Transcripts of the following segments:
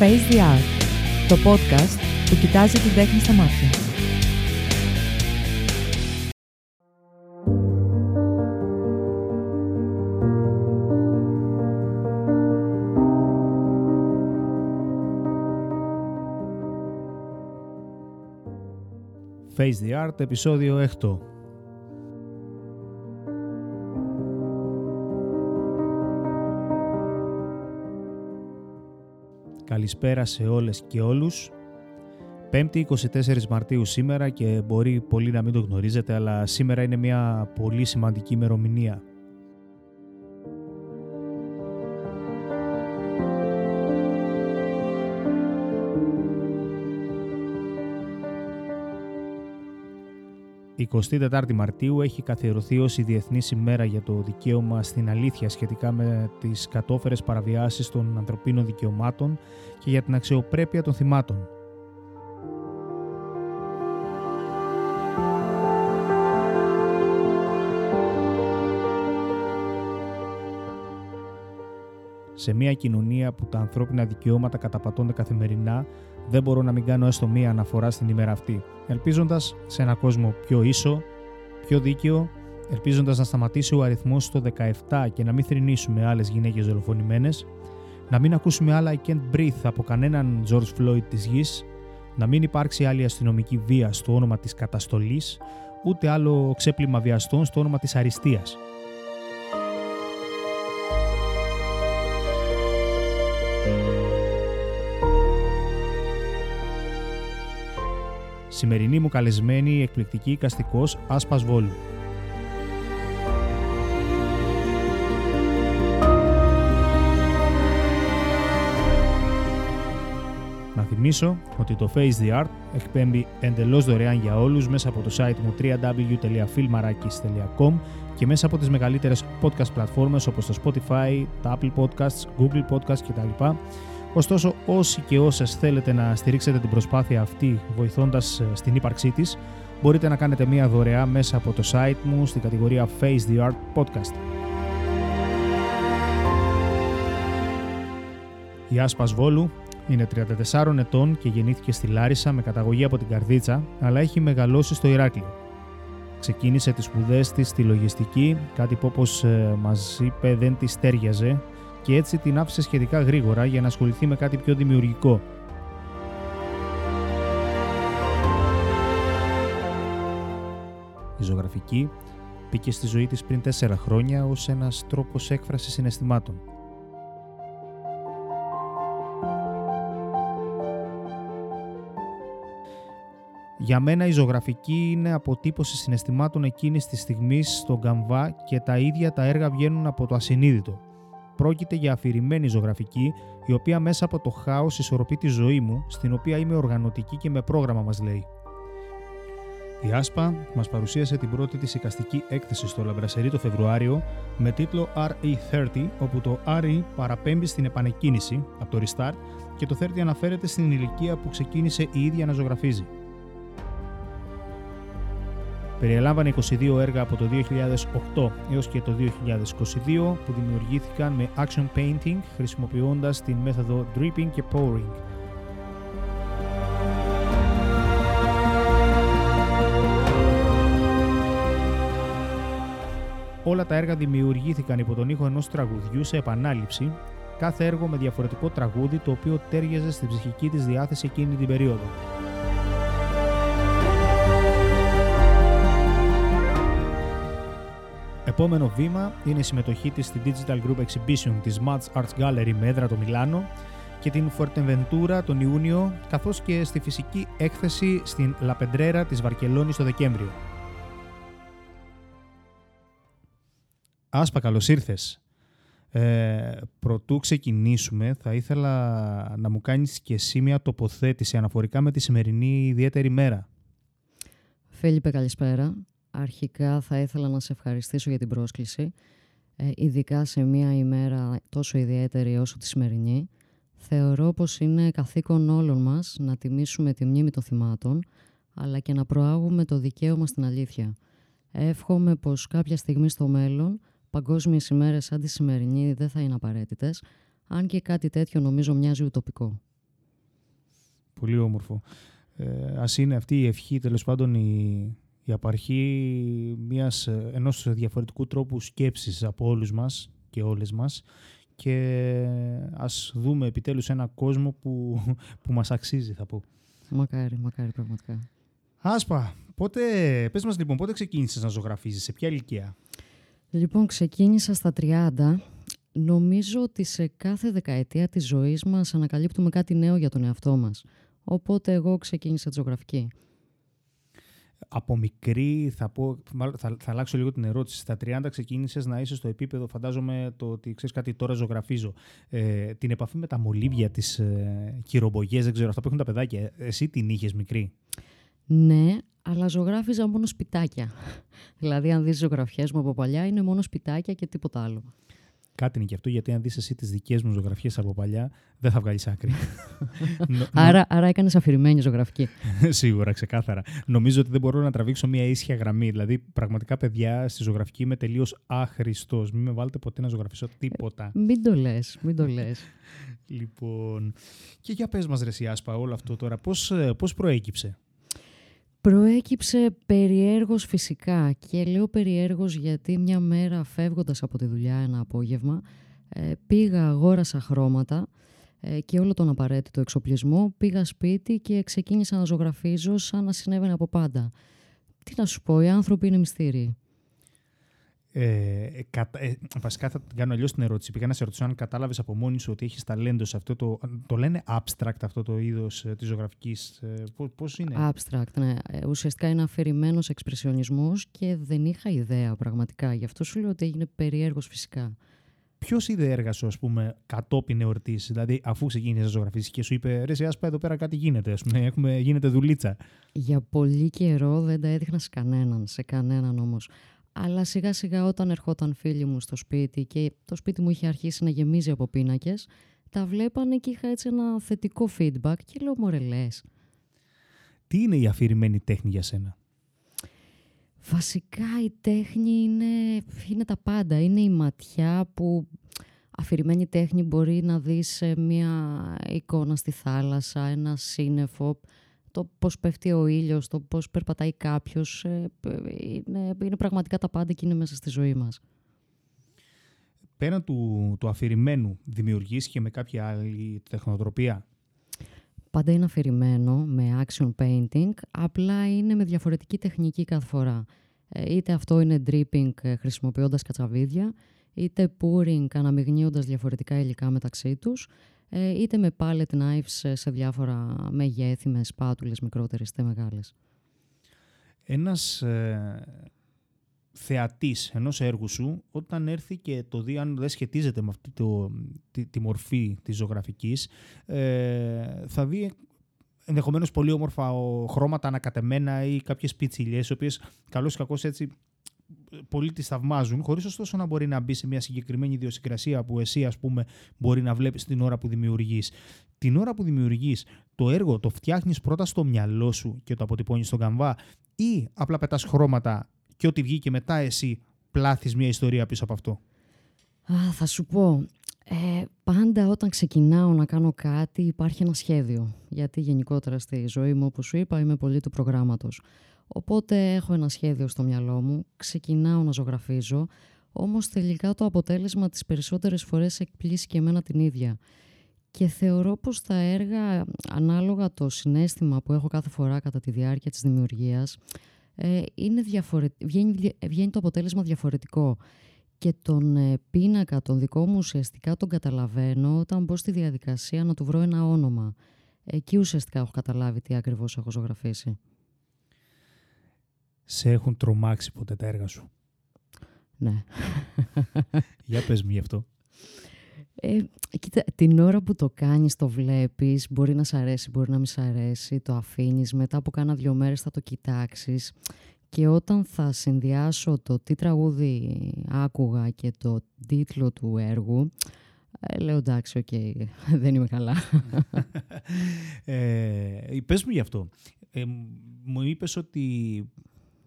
Face the Art, το podcast που κοιτάζει την τέχνη στα μάτια. Face the Art, επεισόδιο 6. Καλησπέρα σε όλες και όλους. 5η 24 Μαρτίου σήμερα και μπορεί πολύ να μην το γνωρίζετε, αλλά σήμερα είναι μια πολύ σημαντική ημερομηνία. 24η Μαρτίου έχει καθιερωθεί ως η Διεθνής ημέρα για το δικαίωμα στην αλήθεια σχετικά με τις κατόφερες παραβιάσεις των ανθρωπίνων δικαιωμάτων και για την αξιοπρέπεια των θυμάτων. Σε μια κοινωνία που τα ανθρώπινα δικαιώματα καταπατώνται καθημερινά, δεν μπορώ να μην κάνω έστω μία αναφορά στην ημέρα αυτή. Ελπίζοντας σε έναν κόσμο πιο ίσο, πιο δίκαιο, ελπίζοντας να σταματήσει ο αριθμός στο 17 και να μην θρυνήσουμε άλλες γυναίκες δολοφονημένες, να μην ακούσουμε άλλα I can't breathe από κανέναν George Floyd της γης, να μην υπάρξει άλλη αστυνομική βία στο όνομα της καταστολής, ούτε άλλο ξέπλυμα βιαστών στο όνομα της αριστείας. Σημερινή μου καλεσμένη η εκπληκτική οικαστικός Άσπας Βόλου. Να θυμίσω ότι το Face the Art εκπέμπει εντελώς δωρεάν για όλους μέσα από το site μου www.filmarakis.com και μέσα από τις μεγαλύτερες podcast πλατφόρμες όπως το Spotify, τα Apple Podcasts, Google Podcasts κτλ Ωστόσο, όσοι και όσες θέλετε να στηρίξετε την προσπάθεια αυτή βοηθώντας ε, στην ύπαρξή της, μπορείτε να κάνετε μία δωρεά μέσα από το site μου στην κατηγορία Face the Art Podcast. Η Άσπας Βόλου είναι 34 ετών και γεννήθηκε στη Λάρισα με καταγωγή από την Καρδίτσα, αλλά έχει μεγαλώσει στο Ηράκλειο. Ξεκίνησε τις σπουδές της στη λογιστική, κάτι που όπως ε, μας είπε δεν της τέριαζε και έτσι την άφησε σχετικά γρήγορα για να ασχοληθεί με κάτι πιο δημιουργικό. Η ζωγραφική μπήκε στη ζωή της πριν τέσσερα χρόνια ως ένας τρόπος έκφρασης συναισθημάτων. Για μένα η ζωγραφική είναι αποτύπωση συναισθημάτων εκείνης της στιγμής στον καμβά και τα ίδια τα έργα βγαίνουν από το ασυνείδητο. Πρόκειται για αφηρημένη ζωγραφική, η οποία μέσα από το χάος ισορροπεί τη ζωή μου, στην οποία είμαι οργανωτική και με πρόγραμμα, μας λέει. Η ΑΣΠΑ μας παρουσίασε την πρώτη της εικαστική έκθεση στο Λαμπρασερί το Φεβρουάριο με τίτλο RE30, όπου το RE παραπέμπει στην επανεκκίνηση από το Restart και το 30 αναφέρεται στην ηλικία που ξεκίνησε η ίδια να ζωγραφίζει. Περιελάμβανε 22 έργα από το 2008 έως και το 2022 που δημιουργήθηκαν με action painting χρησιμοποιώντας την μέθοδο dripping και pouring. Όλα τα έργα δημιουργήθηκαν υπό τον ήχο ενός τραγουδιού σε επανάληψη, κάθε έργο με διαφορετικό τραγούδι το οποίο τέριαζε στην ψυχική της διάθεση εκείνη την περίοδο. Επόμενο βήμα είναι η συμμετοχή της στη Digital Group Exhibition της Mats Arts Gallery με έδρα το Μιλάνο και την Fuerteventura τον Ιούνιο, καθώς και στη φυσική έκθεση στην Λαπεντρέρα της Βαρκελόνης το Δεκέμβριο. Άσπα, καλώς ήρθες. Ε, προτού ξεκινήσουμε, θα ήθελα να μου κάνεις και εσύ μια τοποθέτηση αναφορικά με τη σημερινή ιδιαίτερη μέρα. Φίλιππε, καλησπέρα. Αρχικά θα ήθελα να σε ευχαριστήσω για την πρόσκληση, ε, ειδικά σε μια ημέρα τόσο ιδιαίτερη όσο τη σημερινή. Θεωρώ πως είναι καθήκον όλων μας να τιμήσουμε τη μνήμη των θυμάτων, αλλά και να προάγουμε το δικαίωμα στην αλήθεια. Εύχομαι πως κάποια στιγμή στο μέλλον παγκόσμιες ημέρες σαν τη σημερινή δεν θα είναι απαραίτητες, αν και κάτι τέτοιο νομίζω μοιάζει ουτοπικό. Πολύ όμορφο. Ε, ας είναι αυτή η ευχή, τέλος πάντων, η, η απαρχή μιας, ενός διαφορετικού τρόπου σκέψης από όλους μας και όλες μας και ας δούμε επιτέλους ένα κόσμο που, που μας αξίζει, θα πω. Μακάρι, μακάρι πραγματικά. Άσπα, πότε, πες μας λοιπόν, πότε ξεκίνησες να ζωγραφίζεις, σε ποια ηλικία; Λοιπόν, ξεκίνησα στα 30. Νομίζω ότι σε κάθε δεκαετία της ζωής μας ανακαλύπτουμε κάτι νέο για τον εαυτό μας. Οπότε εγώ ξεκίνησα τη ζωγραφική. Από μικρή, θα, πω, θα, θα αλλάξω λίγο την ερώτηση. Στα 30 ξεκίνησες να είσαι στο επίπεδο, φαντάζομαι, το ότι ξέρεις κάτι, τώρα ζωγραφίζω. Ε, την επαφή με τα μολύβια, τις ε, δεν ξέρω, αυτά που έχουν τα παιδάκια. Εσύ την είχες μικρή; Ναι, αλλά ζωγράφιζα μόνο σπιτάκια. δηλαδή, αν δεις ζωγραφιές μου από παλιά, είναι μόνο σπιτάκια και τίποτα άλλο. Κάτι είναι και αυτό, γιατί αν δεις εσύ τις δικές μου ζωγραφιές από παλιά, δεν θα βγάλεις άκρη. άρα, άρα έκανες αφηρημένη ζωγραφική. Σίγουρα, ξεκάθαρα. Νομίζω ότι δεν μπορώ να τραβήξω μια ίσια γραμμή. Δηλαδή, πραγματικά, παιδιά, στη ζωγραφική είμαι τελείως άχρηστος. Μην με βάλετε ποτέ να ζωγραφίσω τίποτα. μην το λες, μην το λες. λοιπόν. Και για πες μας, Ρεσιάσπα, όλο αυτό τώρα, πώς πώς προέκυψε; Προέκυψε περιέργως φυσικά και λέω περιέργως γιατί μια μέρα φεύγοντας από τη δουλειά ένα απόγευμα ε, πήγα, αγόρασα χρώματα ε, και όλο τον απαραίτητο εξοπλισμό, πήγα σπίτι και ξεκίνησα να ζωγραφίζω σαν να συνέβαινε από πάντα. Τι να σου πω, οι άνθρωποι είναι μυστήριοι. Ε, κατα... ε, βασικά θα κάνω αλλιώς την ερώτηση. Πήγα να σε ρωτήσω αν κατάλαβες από μόνη σου ότι έχεις ταλέντο σε αυτό το. Το λένε abstract αυτό το είδος ε, της ζωγραφικής. Ε, Πώς είναι; Abstract, ναι. Ε, ουσιαστικά είναι αφηρημένος εξπρεσιονισμός και δεν είχα ιδέα πραγματικά. Γι' αυτό σου λέω ότι έγινε περίεργος φυσικά. Ποιος είδε έργα σου, ας πούμε, κατόπιν εορτής, δηλαδή αφού ξεκίνησες να ζωγραφίσει και σου είπε Ρε, α εδώ πέρα κάτι γίνεται, ας πούμε, έχουμε, γίνεται δουλίτσα. Για πολύ καιρό δεν τα έδειχνα σε κανέναν, σε κανέναν όμως. Αλλά σιγά σιγά όταν ερχόταν φίλοι μου στο σπίτι και το σπίτι μου είχε αρχίσει να γεμίζει από πίνακες, τα βλέπανε και είχα έτσι ένα θετικό feedback και λέω μωρελές. Τι είναι η αφηρημένη τέχνη για σένα; Βασικά η τέχνη είναι, είναι τα πάντα. Είναι η ματιά που αφηρημένη τέχνη μπορεί να δεις μια εικόνα στη θάλασσα, ένα σύννεφο το πώς πέφτει ο ήλιος, το πώς περπατάει κάποιος, ε, είναι, είναι πραγματικά τα πάντα και είναι μέσα στη ζωή μας. Πέραν του, του αφηρημένου, δημιουργείς και με κάποια άλλη τεχνοτροπία; Πάντα είναι αφηρημένο με action painting, απλά είναι με διαφορετική τεχνική κάθε φορά. Ε, είτε αυτό είναι dripping ε, χρησιμοποιώντας κατσαβίδια, είτε pouring αναμειγνύοντας διαφορετικά υλικά μεταξύ τους, ε, είτε με palette knives σε διάφορα μεγέθη, με σπάτουλες μικρότερες είτε μεγάλες. Ένας ε, θεατής ενός έργου σου, όταν έρθει και το δει, αν δεν σχετίζεται με αυτή το, τη, μορφή της ζωγραφικής, ε, θα δει ενδεχομένως πολύ όμορφα ο, χρώματα ανακατεμένα ή κάποιες πιτσιλιές, οι οποίες καλώς ή κακώς έτσι πολλοί τη θαυμάζουν, χωρίς ωστόσο να μπορεί να μπει σε μια συγκεκριμένη ιδιοσυγκρασία που εσύ, ας πούμε, μπορεί να βλέπεις την ώρα που δημιουργείς. Την ώρα που δημιουργείς το έργο, το φτιάχνεις πρώτα στο μυαλό σου και το αποτυπώνεις στον καμβά, ή απλά πετάς χρώματα και ό,τι βγει και μετά εσύ πλάθεις μια ιστορία πίσω από αυτό; Α, θα σου πω. Ε, πάντα όταν ξεκινάω να κάνω κάτι υπάρχει ένα σχέδιο. Γιατί γενικότερα στη ζωή μου, όπως σου είπα, είμαι πολύ του προγράμματος. Οπότε έχω ένα σχέδιο στο μυαλό μου, ξεκινάω να ζωγραφίζω, όμως τελικά το αποτέλεσμα τις περισσότερες φορές εκπλήσει και εμένα την ίδια. Και θεωρώ πως τα έργα, ανάλογα το συνέστημα που έχω κάθε φορά κατά τη διάρκεια της δημιουργίας, ε, είναι βγαίνει, βγαίνει το αποτέλεσμα διαφορετικό. Και τον ε, πίνακα, τον δικό μου ουσιαστικά τον καταλαβαίνω όταν μπω στη διαδικασία να του βρω ένα όνομα. Εκεί ουσιαστικά έχω καταλάβει τι ακριβώς έχω ζωγραφίσει σε έχουν τρομάξει ποτέ τα έργα σου; Ναι. Για πες μου γι' αυτό. Ε, κοίτα, την ώρα που το κάνεις, το βλέπεις, μπορεί να σ' αρέσει, μπορεί να μην σ' αρέσει, το αφήνεις, μετά από κάνα δυο μέρες θα το κοιτάξεις και όταν θα συνδυάσω το τι τραγούδι άκουγα και το τίτλο του έργου, ε, λέω εντάξει, οκ, δεν είμαι καλά. ε, πες μου γι' αυτό. Ε, μου είπες ότι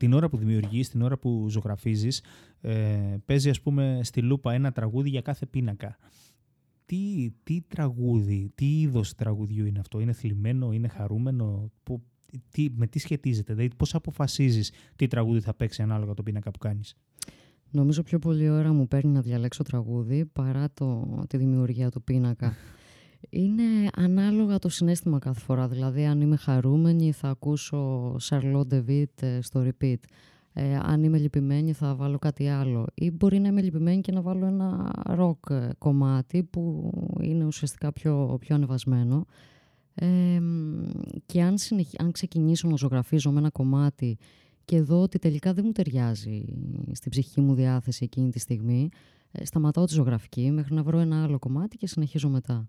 την ώρα που δημιουργείς, την ώρα που ζωγραφίζεις, ε, παίζει ας πούμε στη λούπα ένα τραγούδι για κάθε πίνακα. τι, τι τραγούδι, τι είδος τραγουδιού είναι αυτό, είναι θλιμμένο, είναι χαρούμενο, που, τι, με τι σχετίζεται, δηλαδή πώς αποφασίζεις τι τραγούδι θα παίξει ανάλογα το πίνακα που κάνεις; Νομίζω πιο πολύ ώρα μου παίρνει να διαλέξω τραγούδι παρά το, τη δημιουργία του πίνακα. Είναι ανάλογα το συνέστημα κάθε φορά. Δηλαδή, αν είμαι χαρούμενη, θα ακούσω Charlotte DeVitt στο repeat. Ε, αν είμαι λυπημένη, θα βάλω κάτι άλλο. Ή μπορεί να είμαι λυπημένη και να βάλω ένα rock ε, κομμάτι που είναι ουσιαστικά πιο, πιο ανεβασμένο. Ε, και αν, αν ξεκινήσω να ζωγραφίζω με ένα κομμάτι και δω ότι τελικά δεν μου ταιριάζει στην ψυχική μου διάθεση εκείνη τη στιγμή, ε, σταματάω τη ζωγραφική μέχρι να βρω ένα άλλο κομμάτι και συνεχίζω μετά.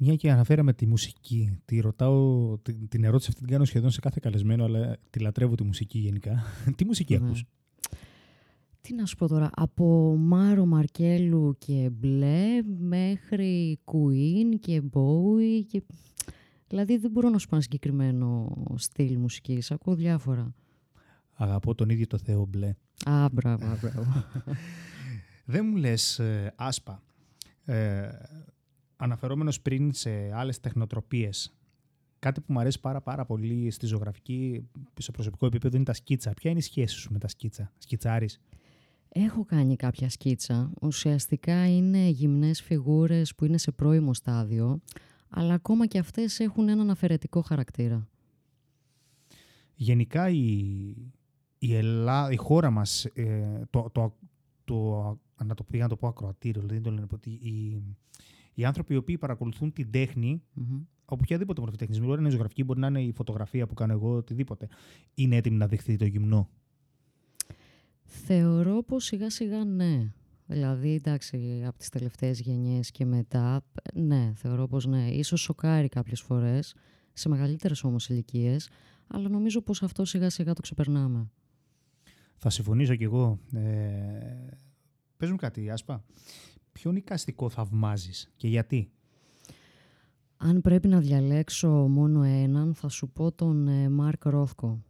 Μια και αναφέραμε τη μουσική. Τη ρωτάω, την ερώτηση αυτή την κάνω σχεδόν σε κάθε καλεσμένο, αλλά τη λατρεύω τη μουσική γενικά. Τι μουσική ναι. ακούς; Τι να σου πω τώρα, από Μάρο Μαρκέλου και Μπλε μέχρι Queen και Bowie και... Δηλαδή δεν μπορώ να σου πω ένα συγκεκριμένο στυλ μουσικής, ακούω διάφορα. Αγαπώ τον ίδιο το Θεό Μπλε. Α, μπράβο, μπράβο. δεν μου λες ε, άσπα. Ε, αναφερόμενος πριν σε άλλες τεχνοτροπίες, κάτι που μου αρέσει πάρα, πάρα πολύ στη ζωγραφική, σε προσωπικό επίπεδο, είναι τα σκίτσα. Ποια είναι η σχέση σου με τα σκίτσα, σκιτσάρεις; Έχω κάνει κάποια σκίτσα. Ουσιαστικά είναι γυμνές φιγούρες που είναι σε πρώιμο στάδιο, αλλά ακόμα και αυτές έχουν έναν αφαιρετικό χαρακτήρα. Γενικά η, η, η χώρα μας, ε, το, το, το, να το, να το πω ακροατήριο, δηλαδή το λένε, η, οι άνθρωποι οι οποίοι παρακολουθούν την τέχνη, mm-hmm. οποιαδήποτε μορφή τέχνης, μπορεί να είναι η ζωγραφική, μπορεί να είναι η φωτογραφία που κάνω εγώ, οτιδήποτε, είναι έτοιμοι να δεχθεί το γυμνό. Θεωρώ πως σιγά σιγά ναι. Δηλαδή, εντάξει, από τις τελευταίες γενιές και μετά, ναι, θεωρώ πως ναι. Ίσως σοκάρει κάποιες φορές, σε μεγαλύτερες όμως ηλικίες, αλλά νομίζω πως αυτό σιγά σιγά το ξεπερνάμε. Θα συμφωνήσω κι εγώ. Ε, πες μου κάτι, Άσπα ποιον εικαστικό θαυμάζεις και γιατί; Αν πρέπει να διαλέξω μόνο έναν, θα σου πω τον ε, Μάρκ Ρόθκο.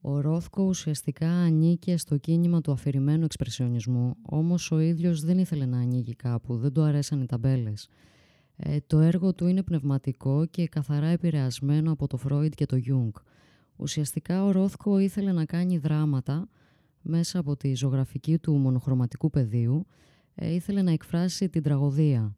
Ο Ρόθκο ουσιαστικά ανήκε στο κίνημα του αφηρημένου εξπρεσιονισμού, όμως ο ίδιος δεν ήθελε να ανήκει κάπου, δεν του αρέσαν οι ταμπέλες. Ε, το έργο του είναι πνευματικό και καθαρά επηρεασμένο από το Φρόιντ και το Γιούγκ. Ουσιαστικά ο Ρόθκο ήθελε να κάνει δράματα μέσα από τη ζωγραφική του μονοχρωματικού πεδίου ε, ήθελε να εκφράσει την τραγωδία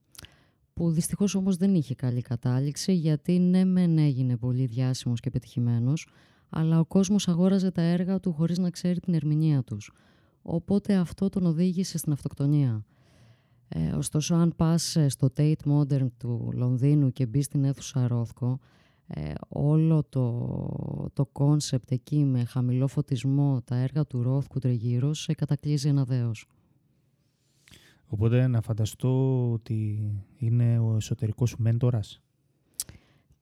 που δυστυχώς όμως δεν είχε καλή κατάληξη γιατί ναι μεν έγινε πολύ διάσημος και πετυχημένος αλλά ο κόσμος αγόραζε τα έργα του χωρίς να ξέρει την ερμηνεία τους. Οπότε αυτό τον οδήγησε στην αυτοκτονία. Ε, ωστόσο, αν πας ε, στο Tate Modern του Λονδίνου και μπεις στην αίθουσα Ρόθκο, ε, όλο το, το concept εκεί με χαμηλό φωτισμό, τα έργα του Ρόθκου τριγύρω, σε κατακλύζει ένα δέος. Οπότε να φανταστώ ότι είναι ο εσωτερικός σου μέντορας.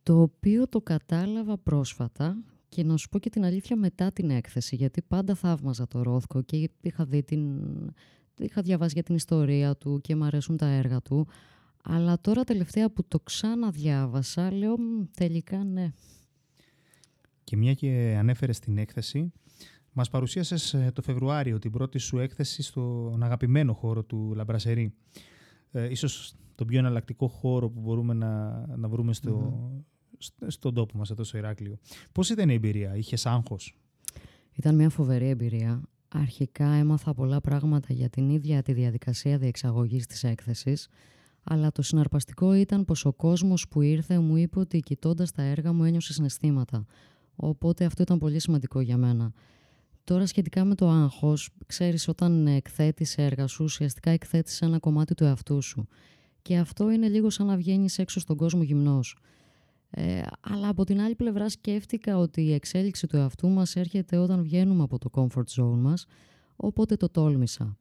Το οποίο το κατάλαβα πρόσφατα και να σου πω και την αλήθεια μετά την έκθεση, γιατί πάντα θαύμαζα το Ρόθκο και είχα, δει την... είχα διαβάσει για την ιστορία του και μου αρέσουν τα έργα του. Αλλά τώρα τελευταία που το ξαναδιάβασα, λέω τελικά ναι. Και μια και ανέφερες στην έκθεση, μας παρουσίασες ε, το Φεβρουάριο την πρώτη σου έκθεση στον αγαπημένο χώρο του Λαμπρασερή. Ε, ίσως τον πιο εναλλακτικό χώρο που μπορούμε να, να βρούμε στο, στον τόπο μας εδώ στο Ηράκλειο. Πώς ήταν η εμπειρία, είχες άγχος; Ήταν μια φοβερή εμπειρία. Αρχικά έμαθα πολλά πράγματα για την ίδια τη διαδικασία διεξαγωγής της έκθεσης, αλλά το συναρπαστικό ήταν πως ο κόσμος που ήρθε μου είπε ότι κοιτώντας τα έργα μου ένιωσες συναισθήματα. Οπότε αυτό ήταν πολύ σημαντικό για μένα. Τώρα σχετικά με το άγχος, ξέρεις όταν εκθέτεις έργα σου, ουσιαστικά εκθέτεις ένα κομμάτι του εαυτού σου. Και αυτό είναι λίγο σαν να βγαίνεις έξω στον κόσμο γυμνός. Ε, αλλά από την άλλη πλευρά σκέφτηκα ότι η εξέλιξη του εαυτού μας έρχεται όταν βγαίνουμε από το comfort zone μας, οπότε το τόλμησα.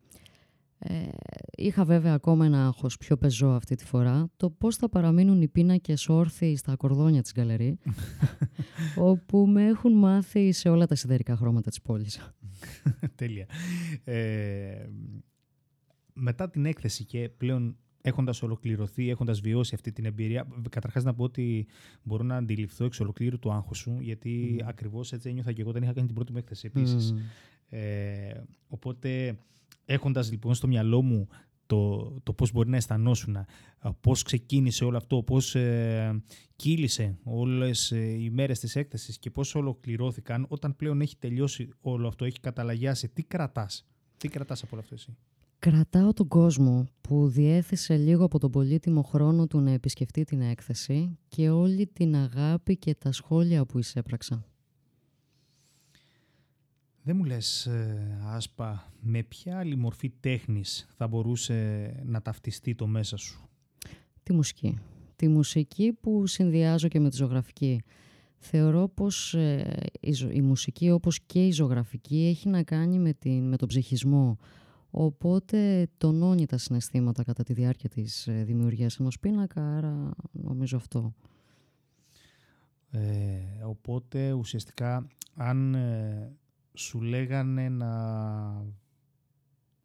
Ε, είχα βέβαια ακόμα ένα άγχος πιο πεζό αυτή τη φορά, το πώς θα παραμείνουν οι πίνακες όρθιοι στα κορδόνια της γκαλερί, όπου με έχουν μάθει σε όλα τα σιδερικά χρώματα της πόλης. Τέλεια. Ε, μετά την έκθεση και πλέον έχοντας ολοκληρωθεί, έχοντας βιώσει αυτή την εμπειρία, καταρχάς να πω ότι μπορώ να αντιληφθώ εξ ολοκλήρου του άγχου σου, γιατί mm. ακριβώς έτσι ένιωθα και εγώ όταν είχα κάνει την πρώτη μου έκθεση επίσης. Ε, οπότε Έχοντας λοιπόν στο μυαλό μου το, το πώς μπορεί να αισθανόσουν, πώς ξεκίνησε όλο αυτό, πώς ε, κύλησε όλες ε, οι μέρες της έκθεσης και πώς ολοκληρώθηκαν όταν πλέον έχει τελειώσει όλο αυτό, έχει καταλαγιάσει. Τι κρατάς, τι κρατάς από όλο αυτό εσύ; Κρατάω τον κόσμο που διέθεσε λίγο από τον πολύτιμο χρόνο του να επισκεφτεί την έκθεση και όλη την αγάπη και τα σχόλια που εισέπραξα. Δεν μου λες, ε, Άσπα, με ποια άλλη μορφή τέχνης θα μπορούσε να ταυτιστεί το μέσα σου; Τη μουσική. Τη μουσική που συνδυάζω και με τη ζωγραφική. Θεωρώ πως ε, η, μουσική όπως και η ζωγραφική έχει να κάνει με, την, με τον ψυχισμό. Οπότε τονώνει τα συναισθήματα κατά τη διάρκεια της ε, δημιουργίας ενός πίνακα, άρα νομίζω αυτό. Ε, οπότε ουσιαστικά αν σου λέγανε να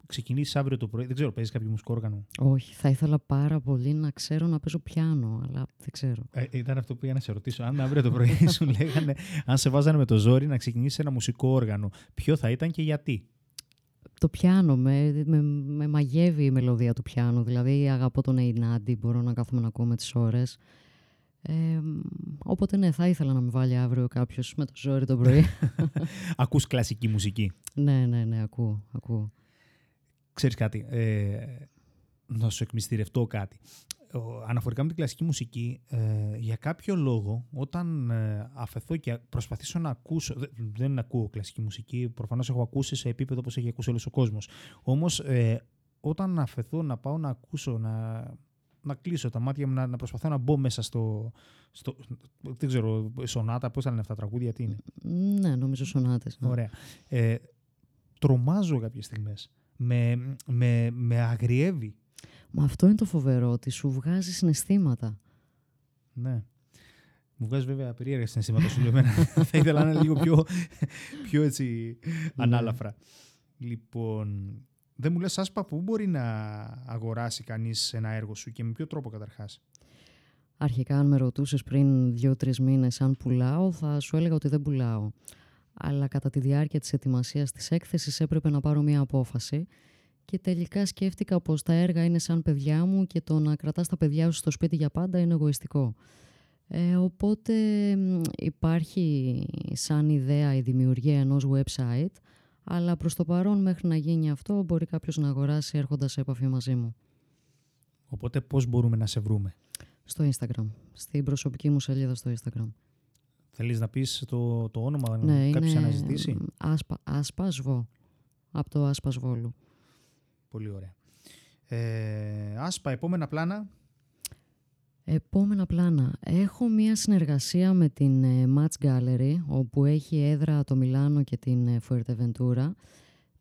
ξεκινήσεις αύριο το πρωί. Δεν ξέρω, παίζεις κάποιο μουσικό όργανο; Όχι, θα ήθελα πάρα πολύ να ξέρω να παίζω πιάνο, αλλά δεν ξέρω. Ε, ήταν αυτό που πήγα να σε ρωτήσω. Αν αύριο το πρωί σου λέγανε, αν σε βάζανε με το ζόρι να ξεκινήσεις ένα μουσικό όργανο, ποιο θα ήταν και γιατί; Το πιάνο, με, με, με μαγεύει η μελωδία του πιάνου. Δηλαδή, αγαπώ τον Εινάντι, μπορώ να κάθομαι να ακούω με τις ώρες. Ε, οπότε ναι, θα ήθελα να με βάλει αύριο κάποιος με το ζόρι το πρωί. Ακούς κλασική μουσική. ναι, ναι, ναι, ακούω, ακούω. Ξέρεις κάτι, ε, να σου εκμυστηρευτώ κάτι. Αναφορικά με την κλασική μουσική, ε, για κάποιο λόγο, όταν ε, αφαιθώ και προσπαθήσω να ακούσω. Δεν ακούω κλασική μουσική, προφανώς έχω ακούσει σε επίπεδο όπως έχει ακούσει όλος ο κόσμος. Όμως, ε, όταν αφαιθώ να πάω να ακούσω, να να κλείσω τα μάτια μου, να, να προσπαθώ να μπω μέσα στο, στο. Δεν ξέρω, σονάτα, πώς θα λένε αυτά τα τραγούδια, τι είναι; Ναι, νομίζω σονάτες. Ναι. Ωραία. Ε, τρομάζω κάποιες στιγμές. Με, με, με αγριεύει. Μα αυτό είναι το φοβερό, ότι σου βγάζει συναισθήματα. Ναι. Μου βγάζει βέβαια περίεργα συναισθήματα σου λέω Θα ήθελα να είναι λίγο πιο, πιο έτσι ναι. ανάλαφρα. Λοιπόν, δεν μου λες άσπα πού μπορεί να αγοράσει κανείς ένα έργο σου και με ποιο τρόπο καταρχάς; Αρχικά αν με ρωτούσες πριν δύο-τρεις μήνες αν πουλάω θα σου έλεγα ότι δεν πουλάω. Αλλά κατά τη διάρκεια της ετοιμασίας της έκθεσης έπρεπε να πάρω μια απόφαση και τελικά σκέφτηκα πως τα έργα είναι σαν παιδιά μου και το να κρατάς τα παιδιά σου στο σπίτι για πάντα είναι εγωιστικό. Ε, οπότε υπάρχει σαν ιδέα η δημιουργία ενός website αλλά προς το παρόν μέχρι να γίνει αυτό μπορεί κάποιος να αγοράσει έρχοντας σε επαφή μαζί μου. Οπότε πώς μπορούμε να σε βρούμε; Στο Instagram, στην προσωπική μου σελίδα στο Instagram. Θέλεις να πεις το, το όνομα, ναι, κάποιος είναι... αναζητήσει; Άσπα, άσπα Σβό, από το Άσπα Σβόλου. Πολύ ωραία. Ε, άσπα, επόμενα πλάνα. Επόμενα πλάνα. Έχω μία συνεργασία με την ε, Match Gallery, όπου έχει έδρα το Μιλάνο και την ε, Fuerteventura.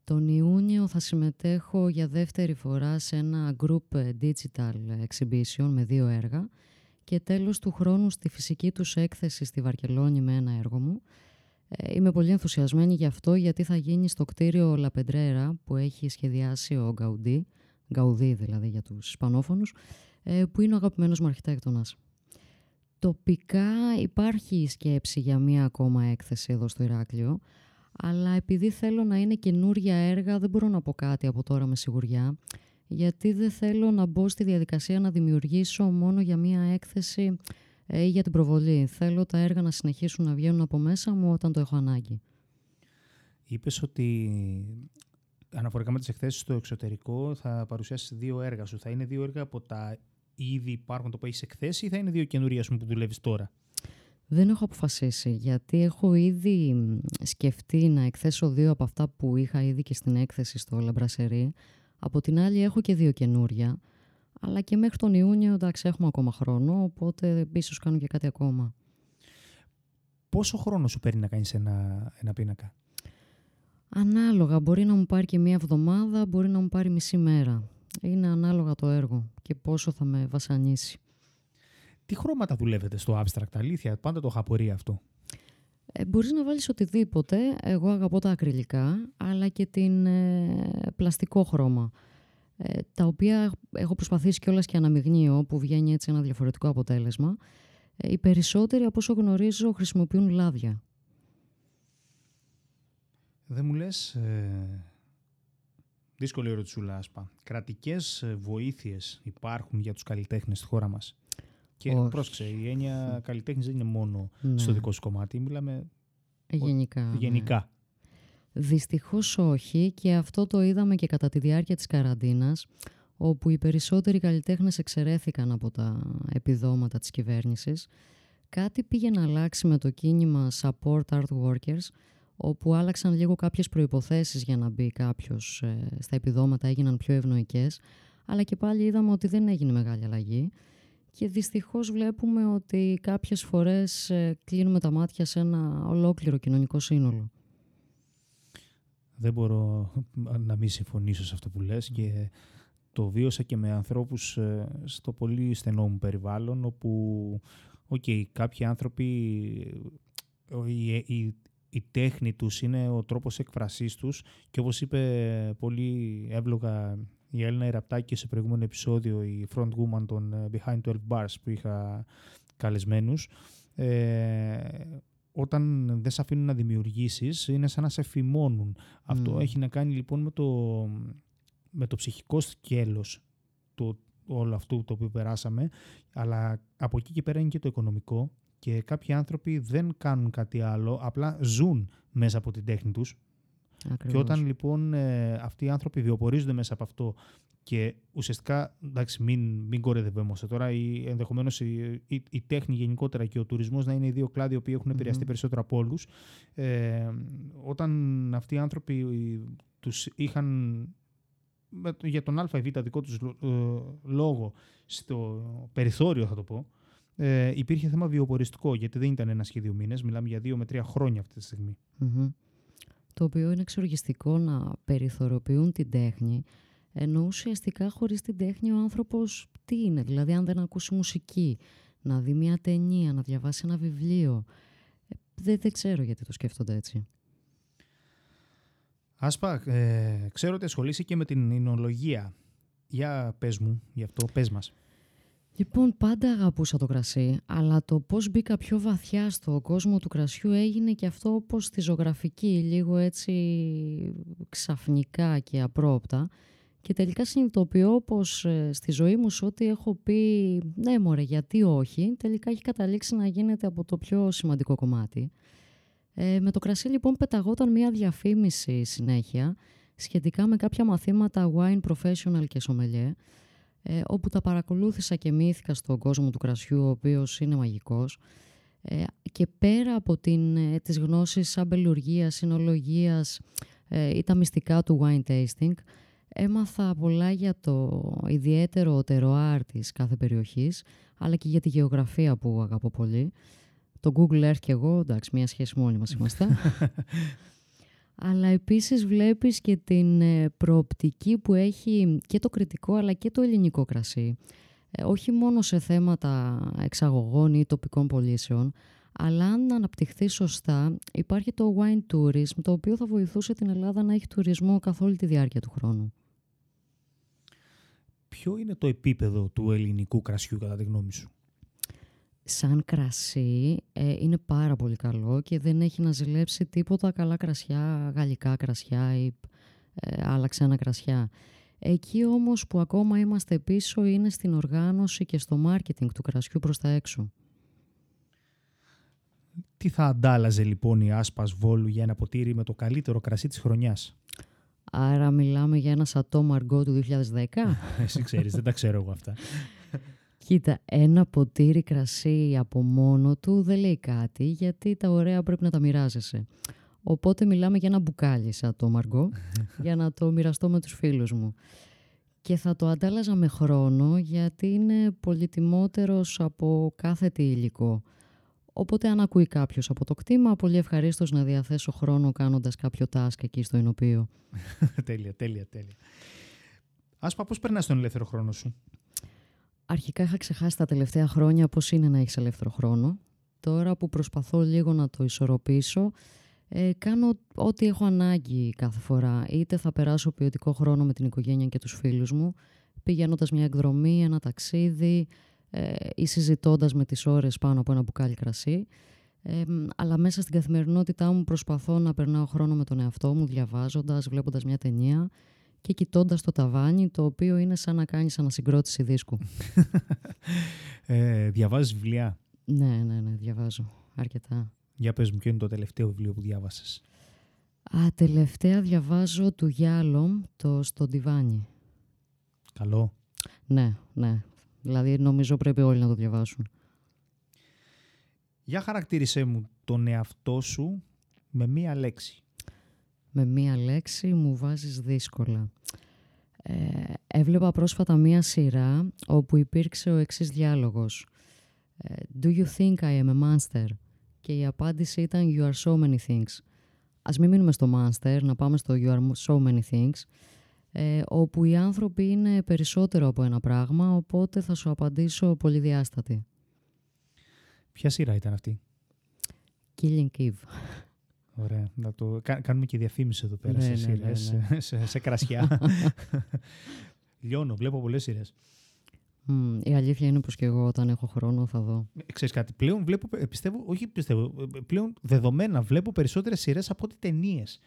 Τον Ιούνιο θα συμμετέχω για δεύτερη φορά σε ένα group ε, digital exhibition με δύο έργα και τέλος του χρόνου στη φυσική τους έκθεση στη Βαρκελόνη με ένα έργο μου. Είμαι πολύ ενθουσιασμένη γι' αυτό γιατί θα γίνει στο κτίριο Λαπεντρέρα που έχει σχεδιάσει ο Γκαουντή, Γκαουδί δηλαδή για τους Ισπανόφωνους, ε, που είναι ο αγαπημένος μου αρχιτέκτονας. Τοπικά υπάρχει σκέψη για μία ακόμα έκθεση εδώ στο Ηράκλειο, αλλά επειδή θέλω να είναι καινούρια έργα δεν μπορώ να πω κάτι από τώρα με σιγουριά, γιατί δεν θέλω να μπω στη διαδικασία να δημιουργήσω μόνο για μία έκθεση ε, ή για την προβολή. Θέλω τα έργα να συνεχίσουν να βγαίνουν από μέσα μου όταν το έχω ανάγκη. Είπες ότι αναφορικά με τις εκθέσεις στο εξωτερικό θα παρουσιάσεις δύο έργα σου. Θα είναι δύο έργα από τα ήδη υπάρχουν το που έχεις εκθέσει ή θα είναι δύο καινούρια που δουλεύεις τώρα; Δεν έχω αποφασίσει γιατί έχω ήδη σκεφτεί να εκθέσω δύο από αυτά που είχα ήδη και στην έκθεση στο Λαμπρασερί. Από την άλλη έχω και δύο καινούρια. Αλλά και μέχρι τον Ιούνιο εντάξει έχουμε ακόμα χρόνο, οπότε ίσως κάνω και κάτι ακόμα. Πόσο χρόνο σου παίρνει να κάνεις ένα, ένα πίνακα; Ανάλογα. Μπορεί να μου πάρει και μία εβδομάδα, μπορεί να μου πάρει μισή μέρα. Είναι ανάλογα το έργο και πόσο θα με βασανίσει. Τι χρώματα δουλεύετε στο abstract, αλήθεια, πάντα το είχα αυτό. Ε, μπορείς να βάλεις οτιδήποτε, εγώ αγαπώ τα ακριλικά, αλλά και την ε, πλαστικό χρώμα. Ε, τα οποία έχω προσπαθήσει κιόλας και αναμειγνύω, που βγαίνει έτσι ένα διαφορετικό αποτέλεσμα. Ε, οι περισσότεροι, από όσο γνωρίζω, χρησιμοποιούν λάδια. Δεν μου λες, ε, Δύσκολη ερωτησούλα, Άσπα. Κρατικές βοήθειες υπάρχουν για τους καλλιτέχνες στη χώρα μας; Και Όχι. πρόσεξε, η έννοια καλλιτέχνης δεν είναι μόνο Ναι. στο δικό σου κομμάτι. Μιλάμε Γενικά. ναι. γενικά. Δυστυχώς όχι και αυτό το είδαμε και κατά τη διάρκεια της καραντίνας όπου οι περισσότεροι καλλιτέχνες εξαιρέθηκαν από τα επιδόματα της κυβέρνησης. Κάτι πήγε να αλλάξει με το κίνημα Support Art Workers όπου άλλαξαν λίγο κάποιες προϋποθέσεις για να μπει κάποιος ε, στα επιδόματα, έγιναν πιο ευνοϊκές αλλά και πάλι είδαμε ότι δεν έγινε μεγάλη αλλαγή και δυστυχώς βλέπουμε ότι κάποιες φορές ε, κλείνουμε τα μάτια σε ένα ολόκληρο κοινωνικό σύνολο. Δεν μπορώ να μην συμφωνήσω σε αυτό που λες και το βίωσα και με ανθρώπους ε, στο πολύ στενό μου περιβάλλον όπου οκ, κάποιοι άνθρωποι ε, η, η, η τέχνη τους είναι ο τρόπος έκφρασής τους και όπως είπε πολύ εύλογα η Έλενα Ραπτάκη σε προηγούμενο επεισόδιο η front woman των ε, Behind 12 Bars που είχα καλεσμένους ε, όταν δεν σε αφήνουν να δημιουργήσεις είναι σαν να σε φημώνουν. Αυτό Μμμ. έχει να κάνει λοιπόν με το, με το ψυχικό σκέλος το, όλο αυτού το οποίο περάσαμε αλλά από εκεί και πέρα είναι και το οικονομικό και κάποιοι άνθρωποι δεν κάνουν κάτι άλλο, απλά ζουν μέσα από την τέχνη τους και Ακριβώς. όταν λοιπόν ε, αυτοί οι άνθρωποι βιοπορίζονται μέσα από αυτό και ουσιαστικά, εντάξει, μην, μην κορεδευόμαστε τώρα, η, ενδεχομένως η, η, η τέχνη γενικότερα και ο τουρισμός να είναι οι δύο κλάδοι οι οποίοι έχουν επηρεαστεί Μμμ. περισσότερο από όλους. Ε, όταν αυτοί οι άνθρωποι ε, τους είχαν με το- για τον α ή β δικό τους λο- ε, λόγο στο περιθώριο θα το πω, ε, υπήρχε θέμα βιοποριστικό γιατί δεν ήταν ένα σχέδιο μήνες, μιλάμε για δύο με τρία χρόνια αυτή τη στιγμή. Μμμ. Το οποίο είναι εξοργιστικό να περιθωριοποιούν την τέχνη, ενώ ουσιαστικά χωρίς την τέχνη ο άνθρωπος τι είναι, δηλαδή αν δεν ακούσει μουσική, να δει μια ταινία, να διαβάσει ένα βιβλίο. Ε, Δεν, δεν ξέρω γιατί το σκέφτονται έτσι. Άσπα, ε, ξέρω ότι ασχολείσαι και με την εινολογία. Για πες μου, γι' αυτό πες μας. Λοιπόν, πάντα αγαπούσα το κρασί, αλλά το πώς μπήκα πιο βαθιά στο κόσμο του κρασιού έγινε και αυτό όπως στη ζωγραφική, λίγο έτσι ξαφνικά και απρόπτα. Και τελικά συνειδητοποιώ πως ε, στη ζωή μου σε ό,τι έχω πει ναι μωρέ γιατί όχι, τελικά έχει καταλήξει να γίνεται από το πιο σημαντικό κομμάτι. Ε, με το κρασί λοιπόν πεταγόταν μια διαφήμιση συνέχεια σχετικά με κάποια μαθήματα wine professional και sommelier ε, όπου τα παρακολούθησα και μύθηκα στον κόσμο του κρασιού, ο οποίος είναι μαγικός. Ε, και πέρα από την, ε, τις γνώσεις αμπελουργίας, συνολογίας ε, ή τα μυστικά του wine tasting, έμαθα πολλά για το ιδιαίτερο τεροάρ της κάθε περιοχής, αλλά και για τη γεωγραφία που αγαπώ πολύ. Το Google Earth και εγώ, εντάξει, μία σχέση μόνοι μας είμαστε. αλλά επίσης βλέπεις και την ε, προοπτική που έχει και το κριτικό αλλά και το ελληνικό κρασί. Ε, όχι μόνο σε θέματα εξαγωγών ή τοπικών πωλήσεων, αλλά αν αναπτυχθεί σωστά υπάρχει το wine tourism, το οποίο θα βοηθούσε την Ελλάδα να έχει τουρισμό καθ' όλη τη διάρκεια του χρόνου. Ποιο είναι το επίπεδο του ελληνικού κρασιού κατά τη γνώμη σου; Σαν κρασί ε, είναι πάρα πολύ καλό και δεν έχει να ζηλέψει τίποτα καλά κρασιά, γαλλικά κρασιά ή ε, άλλα ξένα κρασιά. Εκεί όμως που ακόμα είμαστε πίσω είναι στην οργάνωση και στο μάρκετινγκ του κρασιού προς τα έξω. Τι θα αντάλλαζε λοιπόν η Άσπας Βόλου για ένα ποτήρι με το καλύτερο κρασί της χρονιάς; Άρα μιλάμε για ένα σατό Μαργκό του 2010. Εσύ ξέρεις, δεν τα ξέρω εγώ αυτά. Κοίτα, ένα ποτήρι κρασί από μόνο του δεν λέει κάτι γιατί τα ωραία πρέπει να τα μοιράζεσαι. Οπότε μιλάμε για ένα μπουκάλι σαν το Μαργκό για να το μοιραστώ με τους φίλους μου. Και θα το αντάλλαζα με χρόνο γιατί είναι πολυτιμότερος από κάθε τι υλικό. Οπότε αν ακούει κάποιος από το κτήμα, πολύ ευχαρίστως να διαθέσω χρόνο κάνοντας κάποιο task εκεί στο ενωπείο. τέλεια, τέλεια, τέλεια. Άσπα, πώς περνάς τον ελεύθερο χρόνο σου; Αρχικά είχα ξεχάσει τα τελευταία χρόνια πώς είναι να έχεις ελεύθερο χρόνο. Τώρα που προσπαθώ λίγο να το ισορροπήσω, ε, κάνω ό,τι έχω ανάγκη κάθε φορά. Είτε θα περάσω ποιοτικό χρόνο με την οικογένεια και τους φίλους μου, πηγαίνοντας μια εκδρομή, ένα ταξίδι ε, ή συζητώντας με τις ώρες πάνω από ένα μπουκάλι κρασί. Ε, μ, αλλά μέσα στην καθημερινότητά μου προσπαθώ να περνάω χρόνο με τον εαυτό μου, διαβάζοντας, βλέποντας μια ταινία και κοιτώντας το ταβάνι, το οποίο είναι σαν να κάνεις ανασυγκρότηση δίσκου. ε, διαβάζεις βιβλία; ναι, ναι, ναι, διαβάζω αρκετά. Για πες μου, ποιο είναι το τελευταίο βιβλίο που διάβασες; Α, τελευταία διαβάζω του Γιάλομ το «Στο ντιβάνι». Καλό. Ναι, ναι. Δηλαδή νομίζω πρέπει όλοι να το διαβάσουν. Για χαρακτήρισέ μου τον εαυτό σου με μία λέξη. Με μία λέξη μου βάζεις δύσκολα. Ε, έβλεπα πρόσφατα μία σειρά όπου υπήρξε ο εξής διάλογος. Ε, Do you think I am a monster? Και η απάντηση ήταν You are so many things. Ας μην μείνουμε στο monster, να πάμε στο You are so many things. Ε, όπου οι άνθρωποι είναι περισσότερο από ένα πράγμα, οπότε θα σου απαντήσω πολυδιάστατη. Ποια σειρά ήταν αυτή; Killing Eve. Ωραία. Να το... Κα- κάνουμε και διαφήμιση εδώ πέρα Ναι, σε ναι, σειρές, ναι, σε, σε κρασιά. Λιώνω, βλέπω πολλές σειρές. Μμ, η αλήθεια είναι πως και εγώ όταν έχω χρόνο θα δω. Ε, Ξέρεις κάτι, πλέον βλέπω, ε, πιστεύω, όχι πιστεύω, ε, πλέον δεδομένα βλέπω περισσότερες σειρές από ότι ταινίες.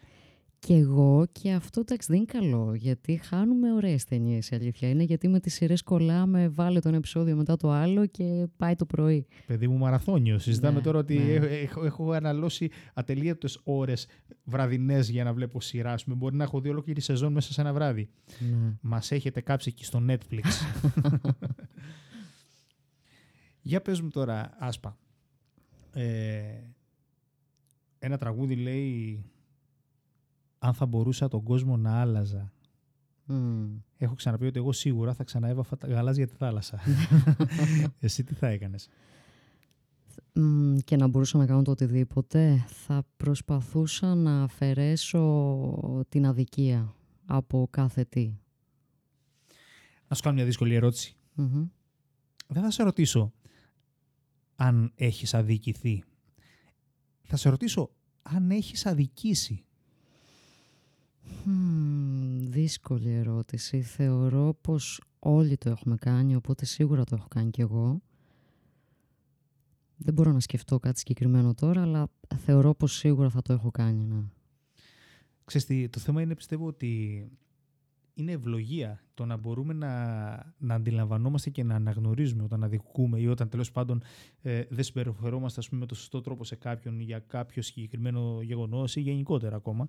Και εγώ και αυτό εντάξει δεν είναι καλό, γιατί χάνουμε ωραίες ταινίες η αλήθεια είναι, γιατί με τις σειρές κολλάμε, βάλε τον επεισόδιο μετά το άλλο και πάει το πρωί. Παιδί μου μαραθώνιος. Συζητάμε Ναι, τώρα ότι ναι. έχω, έχω, έχω αναλώσει ατελείωτες ώρες βραδινές για να βλέπω σειρά. Ας πούμε, μπορεί να έχω δει ολόκληρη σεζόν μέσα σε ένα βράδυ. Ναι. Μας έχετε κάψει εκεί στο Netflix. Για πες μου τώρα, Άσπα. Ε, ένα τραγούδι λέει «Αν θα μπορούσα τον κόσμο να άλλαζα». Μμ. Έχω ξαναπεί ότι εγώ σίγουρα θα ξαναέβαφα τα γαλάζια τη θάλασσα. Εσύ τι θα έκανες; Μμ, και να μπορούσα να κάνω το οτιδήποτε, θα προσπαθούσα να αφαιρέσω την αδικία από κάθε τι. Να σου κάνω μια δύσκολη ερώτηση. Μμμ. Δεν θα σε ρωτήσω αν έχεις αδικηθεί. Θα σε ρωτήσω αν έχεις αδικήσει. Μμμ, δύσκολη ερώτηση. Θεωρώ πως όλοι το έχουμε κάνει, οπότε σίγουρα το έχω κάνει κι εγώ. Δεν μπορώ να σκεφτώ κάτι συγκεκριμένο τώρα, αλλά θεωρώ πως σίγουρα θα το έχω κάνει, ναι. Ξέρεις τι, το θέμα είναι πιστεύω ότι είναι ευλογία το να μπορούμε να, να αντιλαμβανόμαστε και να αναγνωρίζουμε όταν αδικούμε ή όταν τέλος πάντων ε, δεν συμπεριφερόμαστε ας πούμε, με το σωστό τρόπο σε κάποιον για κάποιο συγκεκριμένο γεγονός ή γενικότερα ακόμα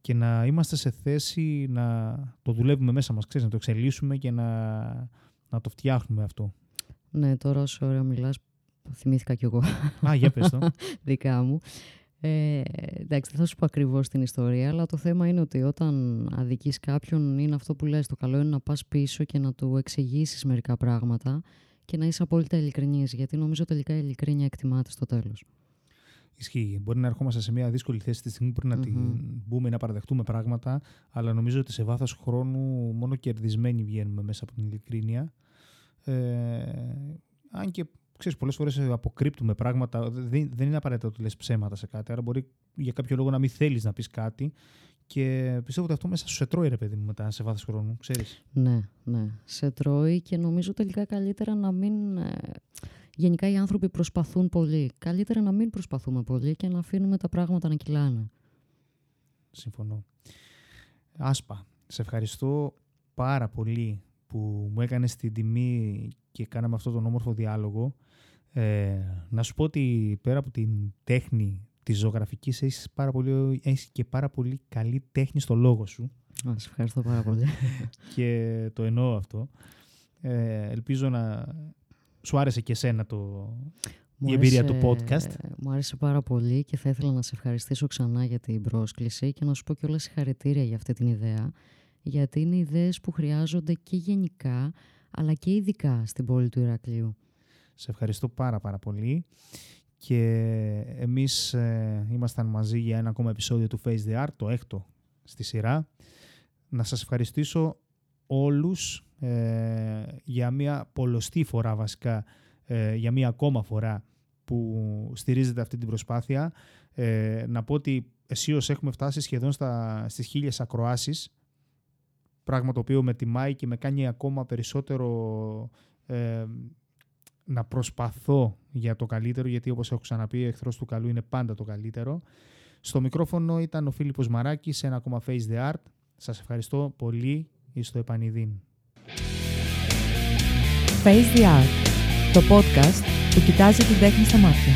και να είμαστε σε θέση να το δουλεύουμε μέσα μας, ξέρεις, να το εξελίσσουμε και να, να το φτιάχνουμε αυτό. Ναι, τώρα όσο ωραία μιλάς, θυμήθηκα κι εγώ Α, για πες το. δικά μου. Ε, εντάξει, δεν θα σου πω ακριβώς την ιστορία, αλλά το θέμα είναι ότι όταν αδικείς κάποιον είναι αυτό που λες, το καλό είναι να πας πίσω και να του εξηγήσεις μερικά πράγματα και να είσαι απόλυτα ειλικρινής, γιατί νομίζω τελικά η ειλικρίνεια εκτιμάται στο τέλος. Ισχύει. Μπορεί να ερχόμαστε σε μια δύσκολη θέση τη στιγμή που πρέπει να την Μμμ. μπούμε ή να παραδεχτούμε πράγματα, αλλά νομίζω ότι σε βάθος χρόνου μόνο κερδισμένοι βγαίνουμε μέσα από την ειλικρίνεια. Ε, αν και ξέρεις, πολλές φορές αποκρύπτουμε πράγματα, δεν, δεν είναι απαραίτητο ότι λες ψέματα σε κάτι, άρα μπορεί για κάποιο λόγο να μην θέλεις να πεις κάτι και πιστεύω ότι αυτό μέσα σου σε τρώει ρε παιδί μου μετά σε βάθος χρόνου, ξέρεις. Ναι, ναι. Σε τρώει και νομίζω τελικά καλύτερα να μην... ε, Γενικά οι άνθρωποι προσπαθούν πολύ. Καλύτερα να μην προσπαθούμε πολύ και να αφήνουμε τα πράγματα να κυλάνε. Συμφωνώ. Άσπα, σε ευχαριστώ πάρα πολύ που μου έκανες την τιμή και κάναμε αυτό τον όμορφο διάλογο. Ε, να σου πω ότι πέρα από την τέχνη της ζωγραφικής έχεις, πάρα πολύ, έχεις και πάρα πολύ καλή τέχνη στο λόγο σου Α, σε ευχαριστώ πάρα πολύ. και το εννοώ αυτό. Ε, ελπίζω να σου άρεσε και εσένα το, Μου η εμπειρία του άρεσε- podcast. Μου άρεσε πάρα πολύ και θα ήθελα να σε ευχαριστήσω ξανά για την πρόσκληση και να σου πω και όλα συγχαρητήρια για αυτή την ιδέα, γιατί είναι ιδέες που χρειάζονται και γενικά, αλλά και ειδικά στην πόλη του Ηρακλείου. Σε ευχαριστώ πάρα πάρα πολύ και εμείς ε, ήμασταν μαζί για ένα ακόμα επεισόδιο του Face the Art, το έκτο στη σειρά. Να σας ευχαριστήσω όλους ε, για μια πολλωστή φορά βασικά, ε, για μια ακόμα φορά που στηρίζετε αυτή την προσπάθεια. Ε, να πω ότι αισίως έχουμε φτάσει σχεδόν στα, στις χίλιες ακροάσεις, πράγμα το οποίο με τιμάει και με κάνει ακόμα περισσότερο ε, να προσπαθώ για το καλύτερο, γιατί όπως έχω ξαναπεί, ο εχθρός του καλού είναι πάντα το καλύτερο. Στο μικρόφωνο ήταν ο Φίλιππος Μαράκης σε ένα ακόμα Face the Art. Σας ευχαριστώ πολύ εις το επανειδήν. Face the Art, το podcast που κοιτάζει την τέχνη στα μάτια.